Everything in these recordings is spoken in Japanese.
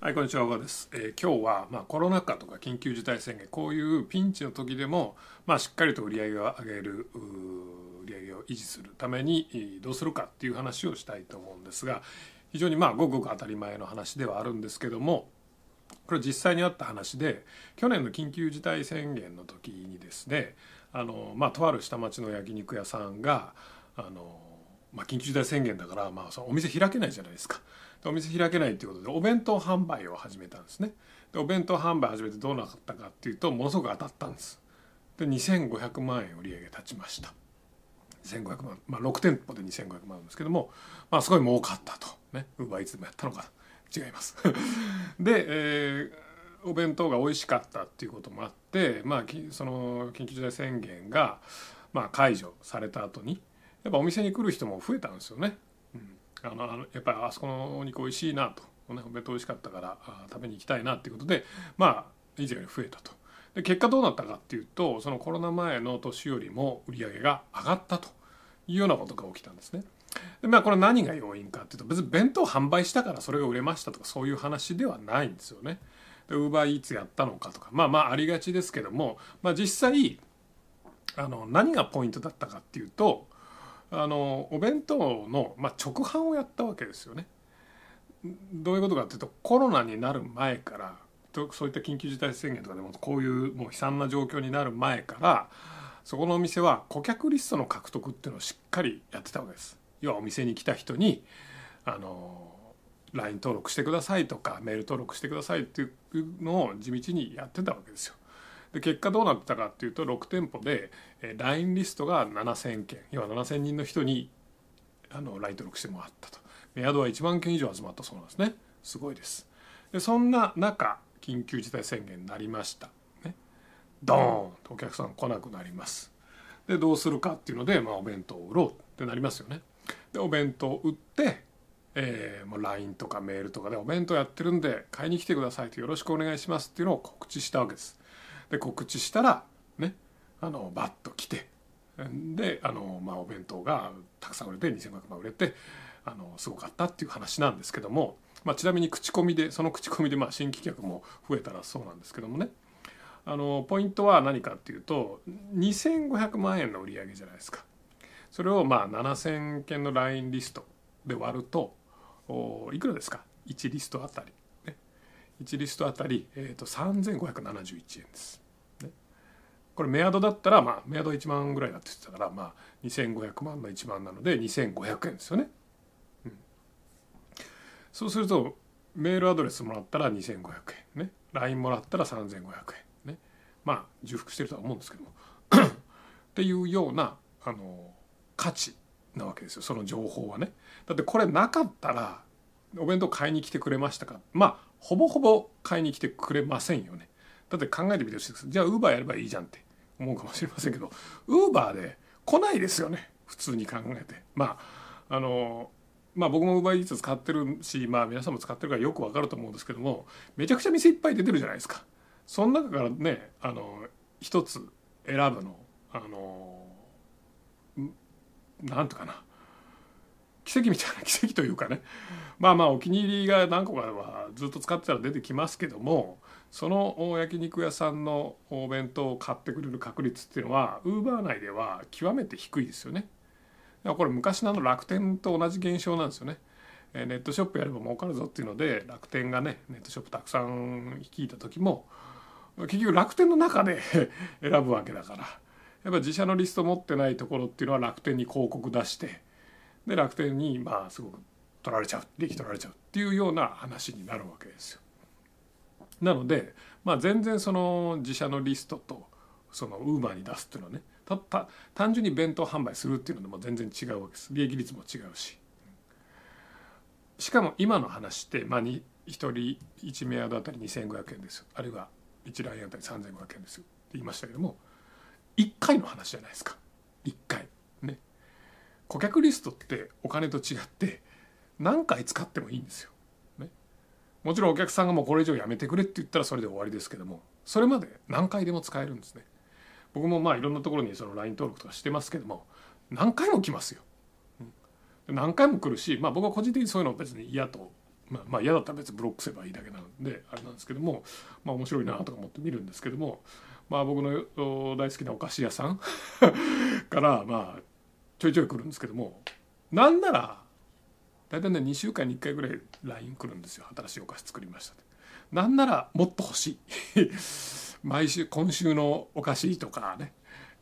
はい、こんにちは、小川です。えー今日は、まあ、コロナ禍とか緊急事態宣言、こういうピンチの時でも、まあ、しっかりと売り上げを上げる、売り上げを維持するために、どうするかっていう話をしたいと思うんですが、非常にまあ、ごくごく当たり前の話ではあるんですけども、これ実際にあった話で、去年の緊急事態宣言の時にですね、あの、まあ、とある下町の焼肉屋さんが、あの、まあ、緊急事態宣言だから、まあ、そのお店開けないじゃないですか。お店開けないっていうことでお弁当販売を始めたんですね。でお弁当販売始めてどうなったかっていうとものすごく当たったんです。で2500万円売り上げ立ちました。1500万、まあ、6店舗で2500万ですけども、まあ、すごい儲かったとねウーバーイーツでもやったのか違います で、えーお弁当が美味しかったっていうこともあって、まあ、その緊急事態宣言が、まあ、解除された後にやっぱお店に来る人も増えたんですよね。うん。あのやっぱりあそこのお肉美味しいなと、ね、お弁当美味しかったからあ食べに行きたいなっていうことでまあ以前より増えたと。で結果どうなったかっていうとそのコロナ前の年よりも売り上げが上がったと。いうようなことが起きたんですね。でまあこれ何が要因かっていうと別に弁当販売したからそれが売れましたとかそういう話ではないんですよね。でウーバーイーツやったのかとかまあまあありがちですけども、まあ、実際あの何がポイントだったかっていうとあのお弁当の、まあ、直販をやったわけですよね。どういうことかっていうとコロナになる前からそういった緊急事態宣言とかでもこういうもう悲惨な状況になる前からそこのお店は顧客リストの獲得っていうのをしっかりやってたわけです。要はお店に来た人にあの LINE 登録してくださいとかメール登録してくださいっていうのを地道にやってたわけですよ。で結果どうなったかっていうと6店舗で LINE リストが7,000件。要は7,000人の人にあの LINE 登録してもらったと。メアドは1万件以上集まったそうなんですね。すごいです。でそんな中緊急事態宣言になりました。ね。ドーンとお客さん来なくなります。でどうするかっていうので、まあ、お弁当を売ろうってなりますよね。でお弁当を売ってえーもう LINE とかメールとかでお弁当やってるんで買いに来てくださいとよろしくお願いしますっていうのを告知したわけです。で告知したらねあのバッと来てであの、まあ、お弁当がたくさん売れて2500万売れてあのすごかったっていう話なんですけども、まあ、ちなみに口コミでその口コミでまあ新規客も増えたらそうなんですけどもね。あのポイントは何かっていうと2500万円の売り上げじゃないですか。それをまあ7000件の LINE リストで割るといくらですか？1リストあたり、1リストあたり、えー、と3571円です。ね、これメアドだったら、まあ、メアド1万ぐらいだって言ってたから、まあ、2500万の1万なので2500円ですよね。うん、そうするとメールアドレスもらったら2500円ね LINE もらったら3500円ねまあ重複してるとは思うんですけども っていうようなあの価値なわけですよその情報はね。だってこれなかったらお弁当買いに来てくれましたか？まあほぼほぼ買いに来てくれませんよね。だって考えてみてほしいですじゃあウーバーやればいいじゃんって思うかもしれませんけどウーバーで来ないですよね普通に考えて。まああのまあ僕もウーバーイーツ使ってるしまあ皆さんも使ってるからよくわかると思うんですけどもめちゃくちゃ店いっぱい出てるじゃないですか。その中からねあの一つ選ぶのあのなんとかな奇跡みたいな 奇跡というかねまあまあお気に入りが何個かはずっと使ってたら出てきますけどもその焼肉屋さんのお弁当を買ってくれる確率っていうのはウーバー内では極めて低いですよね。これ昔の楽天と同じ現象なんですよね。ネットショップやれば儲かるぞっていうので楽天がねネットショップたくさん率いた時も結局楽天の中で 選ぶわけだからやっぱ自社のリスト持ってないところっていうのは楽天に広告出してで楽天にまあすごく取られちゃう利益取られちゃうっていうような話になるわけですよ。なので、まあ、全然その自社のリストとそのウーバーに出すっていうのはねたた単純に弁当販売するっていうのでも全然違うわけです。利益率も違うし。しかも今の話って、まあ、に1人1メアドあたり2500円ですよ。あるいは1ラインあたり3500円ですよ。って言いましたけども1回の話じゃないですか。1回。顧客リストってお金と違って何回使ってもいいんですよ。ね、もちろんお客さんがもうこれ以上やめてくれって言ったらそれで終わりですけどもそれまで何回でも使えるんですね。僕もまあいろんなところにその LINE 登録とかしてますけども何回も来ますよ。うん何回も来るし、まあ、僕は個人的にそういうの別に嫌とまあ、まあ嫌だったら別にブロックすればいいだけなんであれなんですけどもまあ面白いなとか思って見るんですけどもまあ僕の大好きなお菓子屋さん からまあちょいちょい来るんですけどもなんなら大体ね2週間に1回ぐらい LINE 来るんですよ。新しいお菓子作りましたって。なんならもっと欲しい。毎週今週のお菓子とかね、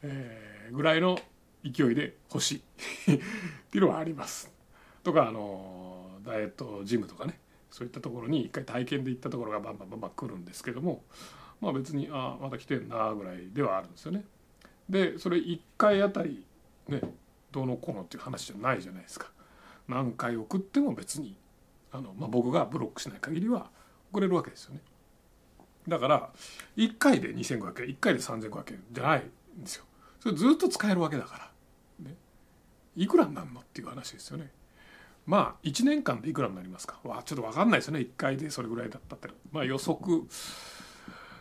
えー、ぐらいの勢いで欲しい。っていうのはあります。とかあのダイエットジムとかねそういったところに一回体験で行ったところがバンバンバンバン来るんですけどもまあ別にあまた来てんなぐらいではあるんですよね。でそれ1回あたりねどうのこうのっていう話じゃないじゃないですか。何回送っても別にあの、まあ、僕がブロックしない限りは送れるわけですよね。だから1回で2500円1回で3500円じゃないんですよ。それずっと使えるわけだから、ね、いくらになるのっていう話ですよね。まあ1年間でいくらになりますかわちょっと分かんないですよね1回でそれぐらいだったってまあ予測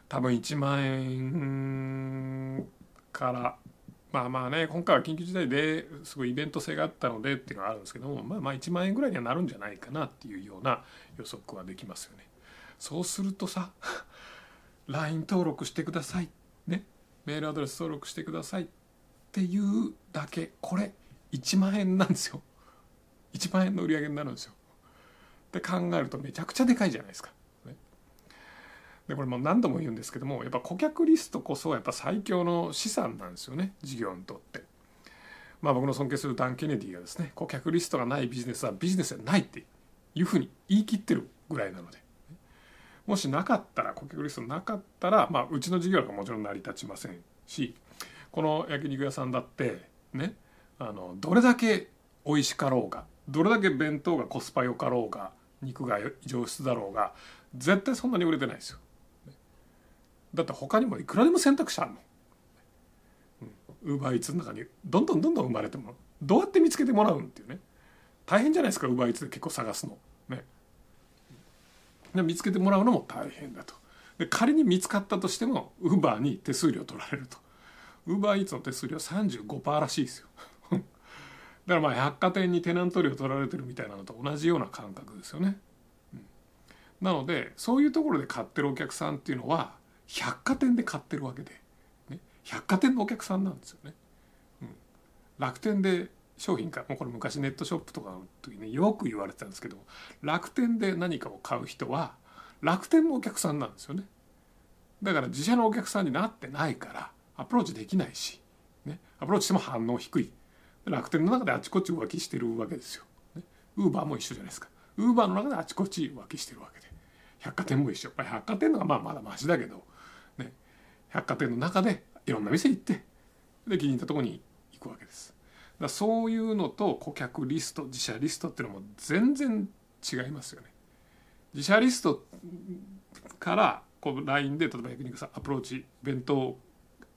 多分1万円からまあまあね今回は緊急事態ですごいイベント性があったのでっていうのはあるんですけどもまあまあ1万円ぐらいにはなるんじゃないかなっていうような予測はできますよね。そうするとさ LINE 登録してくださいねメールアドレス登録してくださいっていうだけこれ1万円なんですよ。1万円の売り上げになるんですよ。って考えるとめちゃくちゃでかいじゃないですか。でこれも何度も言うんですけどもやっぱ顧客リストこそやっぱ最強の資産なんですよね事業にとって。まあ僕の尊敬するダン・ケネディがですね顧客リストがないビジネスはビジネスじゃないっていうふうに言い切ってるぐらいなのでもしなかったら顧客リストなかったら、まあ、うちの事業がもちろん成り立ちませんしこの焼肉屋さんだってねあのどれだけ美味しかろうがどれだけ弁当がコスパ良かろうが肉が上質だろうが絶対そんなに売れてないですよ。だって他にもいくらでも選択肢あるの。ウーバーイーツの中にどんどんどんどん生まれてもどうやって見つけてもらうんっていうね大変じゃないですかウーバーイーツで結構探すの。ね、で見つけてもらうのも大変だと。で仮に見つかったとしてもウーバーに手数料取られると。ウーバーイーツの手数料35%らしいですよ。だからまあ百貨店にテナント料取られてるみたいなのと同じような感覚ですよね。うん、なのでそういうところで買ってるお客さんっていうのは百貨店で買ってるわけで、ね、百貨店のお客さんなんですよね。うん、楽天で商品かもうこれ昔ネットショップとかの時によく言われてたんですけど楽天で何かを買う人は楽天のお客さんなんですよね。だから自社のお客さんになってないからアプローチできないし、ね、アプローチしても反応低い。楽天の中であちこち浮気してるわけですよ。ウーバーも一緒じゃないですか。ウーバーの中であちこち浮気してるわけで。百貨店も一緒。百貨店のがまあまだマシだけど、百貨店の中でいろんな店行って、で気に入ったとこに行くわけです。だそういうのと顧客リスト、自社リストっていうのも全然違いますよね。自社リストからこう LINE で例えば焼肉さんアプローチ弁当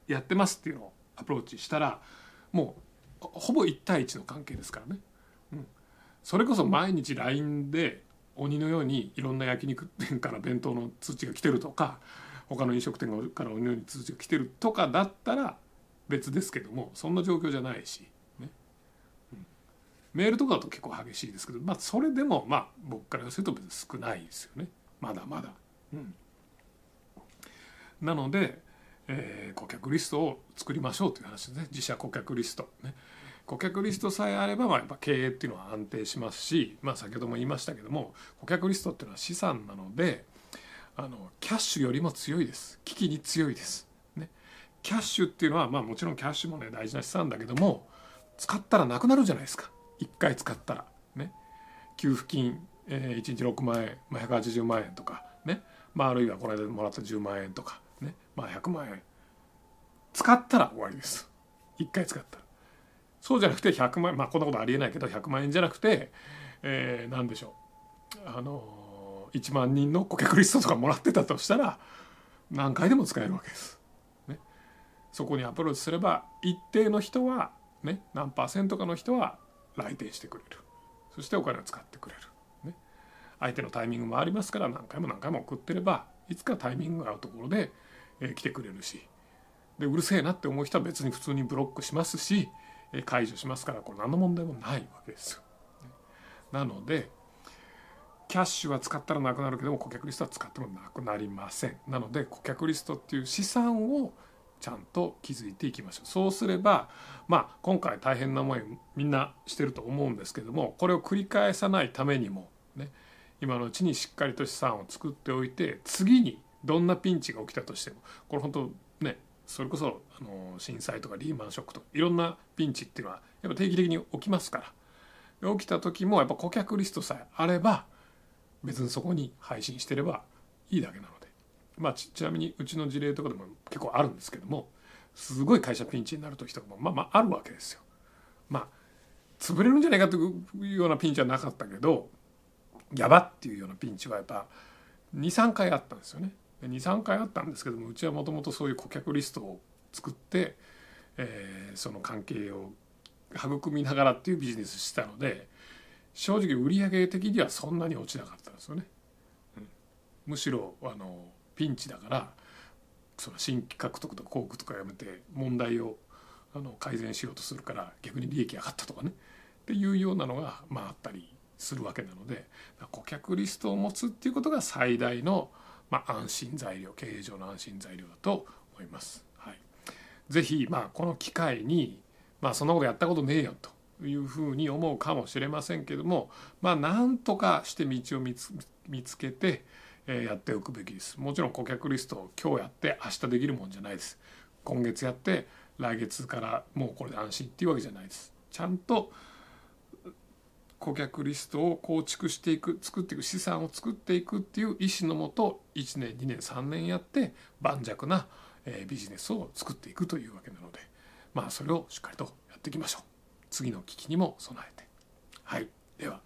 やってますっていうのをアプローチしたらもうほぼ1対1の関係ですからね、うん、それこそ毎日 LINE で鬼のようにいろんな焼肉店から弁当の通知が来てるとか他の飲食店から鬼のように通知が来てるとかだったら別ですけどもそんな状況じゃないし、ね。うん、メールとかだと結構激しいですけど、まあ、それでもまあ僕からすると別に少ないですよね。まだまだ。うん、なのでえー、顧客リストを作りましょうという話ですね。自社顧客リスト。ね。顧客リストさえあれば、まあ、やっぱ経営っていうのは安定しますし、まあ、先ほども言いましたけども顧客リストっていうのは資産なのであのキャッシュよりも強いです。危機に強いです、ね、キャッシュっていうのは、まあ、もちろんキャッシュもね大事な資産だけども使ったらなくなるじゃないですか。1回使ったら。ね。給付金、えー、1日6万円、まあ、180万円とか。ね、まあ、あるいはこの間もらった10万円とか。ね。まあ100万円。使ったら終わりです。1回使ったら。そうじゃなくて100万円まあこんなことありえないけど100万円じゃなくて、えー、何でしょう。あの1万人の顧客リストとかもらってたとしたら何回でも使えるわけです。ね、そこにアプローチすれば一定の人は、ね、何パーセントかの人は来店してくれる。そしてお金を使ってくれる、ね、相手のタイミングもありますから何回も何回も送ってればいつかタイミングがあるところでえ来てくれるし。でうるせえなって思う人は別に普通にブロックしますし、え解除しますからこれ何の問題もないわけですよ。なのでキャッシュは使ったらなくなるけども顧客リストは使ってもなくなりません。なので顧客リストっていう資産をちゃんと築いていきましょう。そうすればまあ今回大変な思いみんなしてると思うんですけどもこれを繰り返さないためにもね今のうちにしっかりと資産を作っておいて次にどんなピンチが起きたとしてもこれ本当ねそれこそあの震災とかリーマンショックとかいろんなピンチっていうのはやっぱ定期的に起きますから。起きた時もやっぱ顧客リストさえあれば別にそこに配信してればいいだけなのでまあちなみにうちの事例とかでも結構あるんですけどもすごい会社ピンチになる時とかもまあまああるわけですよ。まあ潰れるんじゃないかというようなピンチはなかったけどやばっていうようなピンチはやっぱ23回あったんですよね。23回あったんですけどもうちはもともとそういう顧客リストを作って、えー、その関係を育みながらっていうビジネスしたので正直売上的にはそんなに落ちなかったんですよね。うん、むしろあのピンチだからその新規獲得とか広告とかやめて問題をあの改善しようとするから逆に利益上がったとかねっていうようなのが、まあ、あったりするわけなので顧客リストを持つっていうことが最大の、まあ、安心材料経営上の安心材料だと思います。はい、ぜひ、まあ、この機会に、まあ、そんなことやったことねえよというふうに思うかもしれませんけどもまあなんとかして道を見つけて、えやっておくべきです。もちろん顧客リストを今日やって明日できるもんじゃないです。今月やって来月からもうこれで安心っていうわけじゃないです。ちゃんと顧客リストを構築していく作っていく資産を作っていくっていう意思のもと1年2年3年やって盤石なビジネスを作っていくというわけなのでまあそれをしっかりとやっていきましょう。次の危機にも備えてはいでは。